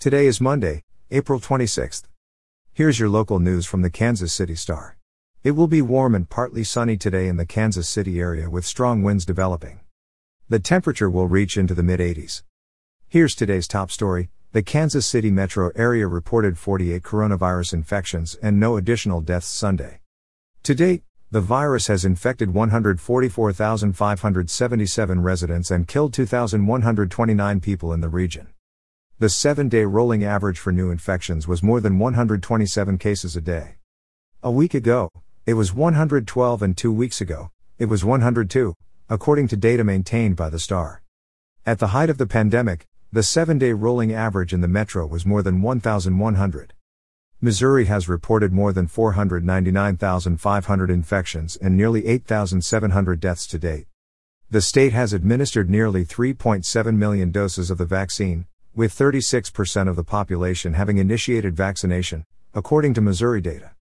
Today is Monday, April 26th. Here's your local news from the Kansas City Star. It will be warm and partly sunny today in the Kansas City area with strong winds developing. The temperature will reach into the mid 80s. Here's today's top story the Kansas City metro area reported 48 coronavirus infections and no additional deaths Sunday. To date, the virus has infected 144,577 residents and killed 2,129 people in the region. The seven day rolling average for new infections was more than 127 cases a day. A week ago, it was 112, and two weeks ago, it was 102, according to data maintained by the Star. At the height of the pandemic, the seven day rolling average in the metro was more than 1,100. Missouri has reported more than 499,500 infections and nearly 8,700 deaths to date. The state has administered nearly 3.7 million doses of the vaccine, with 36% of the population having initiated vaccination, according to Missouri data.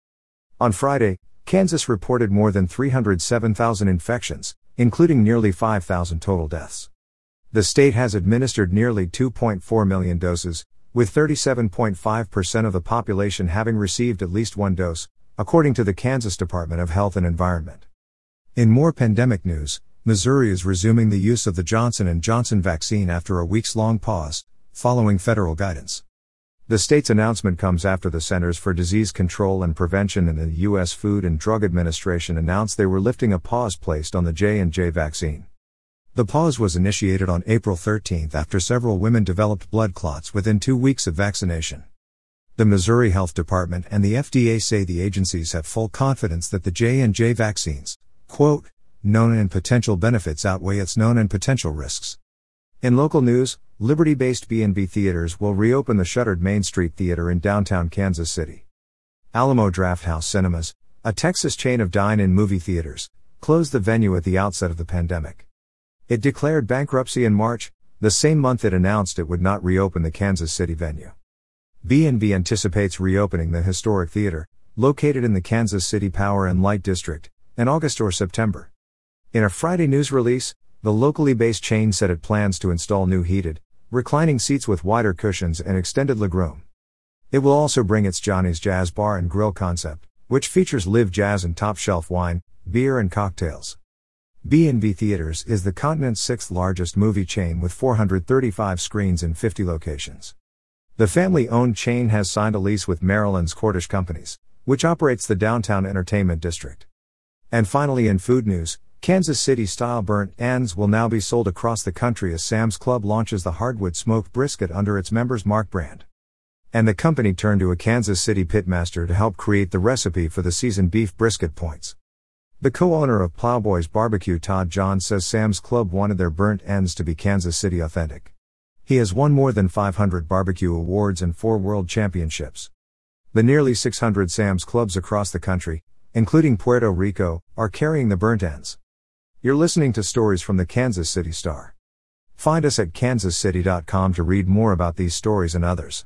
On Friday, Kansas reported more than 307,000 infections, including nearly 5,000 total deaths. The state has administered nearly 2.4 million doses, with 37.5% of the population having received at least one dose, according to the Kansas Department of Health and Environment. In more pandemic news, Missouri is resuming the use of the Johnson & Johnson vaccine after a weeks-long pause, following federal guidance. The state's announcement comes after the Centers for Disease Control and Prevention and the US Food and Drug Administration announced they were lifting a pause placed on the J&J vaccine. The pause was initiated on April 13 after several women developed blood clots within 2 weeks of vaccination. The Missouri Health Department and the FDA say the agencies have full confidence that the J&J vaccines, quote, known and potential benefits outweigh its known and potential risks. In local news, Liberty-based B&B Theaters will reopen the shuttered Mainstreet Theater in downtown Kansas City. Alamo Drafthouse Cinemas, a Texas chain of dine-in movie theaters, closed the venue at the outset of the pandemic. It declared bankruptcy in March, the same month it announced it would not reopen the Kansas City venue. B&B anticipates reopening the historic theater, located in the Kansas City Power and Light District, in August or September. In a Friday news release, the locally based chain said it plans to install new heated, reclining seats with wider cushions and extended legroom. It will also bring its Johnny's Jazz Bar and Grill concept, which features live jazz and top shelf wine, beer and cocktails. B&B Theaters is the continent's sixth largest movie chain with 435 screens in 50 locations. The family owned chain has signed a lease with Maryland's Cordish Companies, which operates the downtown entertainment district. And finally, in food news, Kansas City style burnt ends will now be sold across the country as Sam's Club launches the hardwood smoked brisket under its Member's Mark brand. And the company turned to a Kansas City pitmaster to help create the recipe for the seasoned beef brisket points. The co owner of Plowboys Barbecue, Todd Johns, says Sam's Club wanted their burnt ends to be Kansas City authentic. He has won more than 500 barbecue awards and four world championships. The nearly 600 Sam's Clubs across the country, including Puerto Rico, are carrying the burnt ends. You're listening to stories from the Kansas City Star. Find us at kansascity.com to read more about these stories and others.